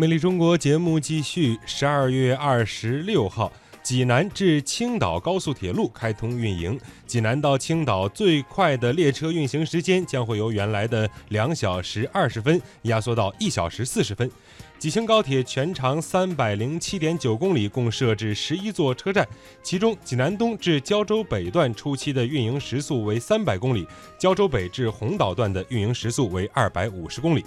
美丽中国节目继续十二月二十六号济南至青岛高速铁路开通运营济南到青岛最快的列车运行时间将会由原来的两小时二十分压缩到一小时四十分。济青高铁全长三百零七点九公里共设置十一座车站其中济南东至胶州北段初期的运营时速为三百公里胶州北至红岛段的运营时速为二百五十公里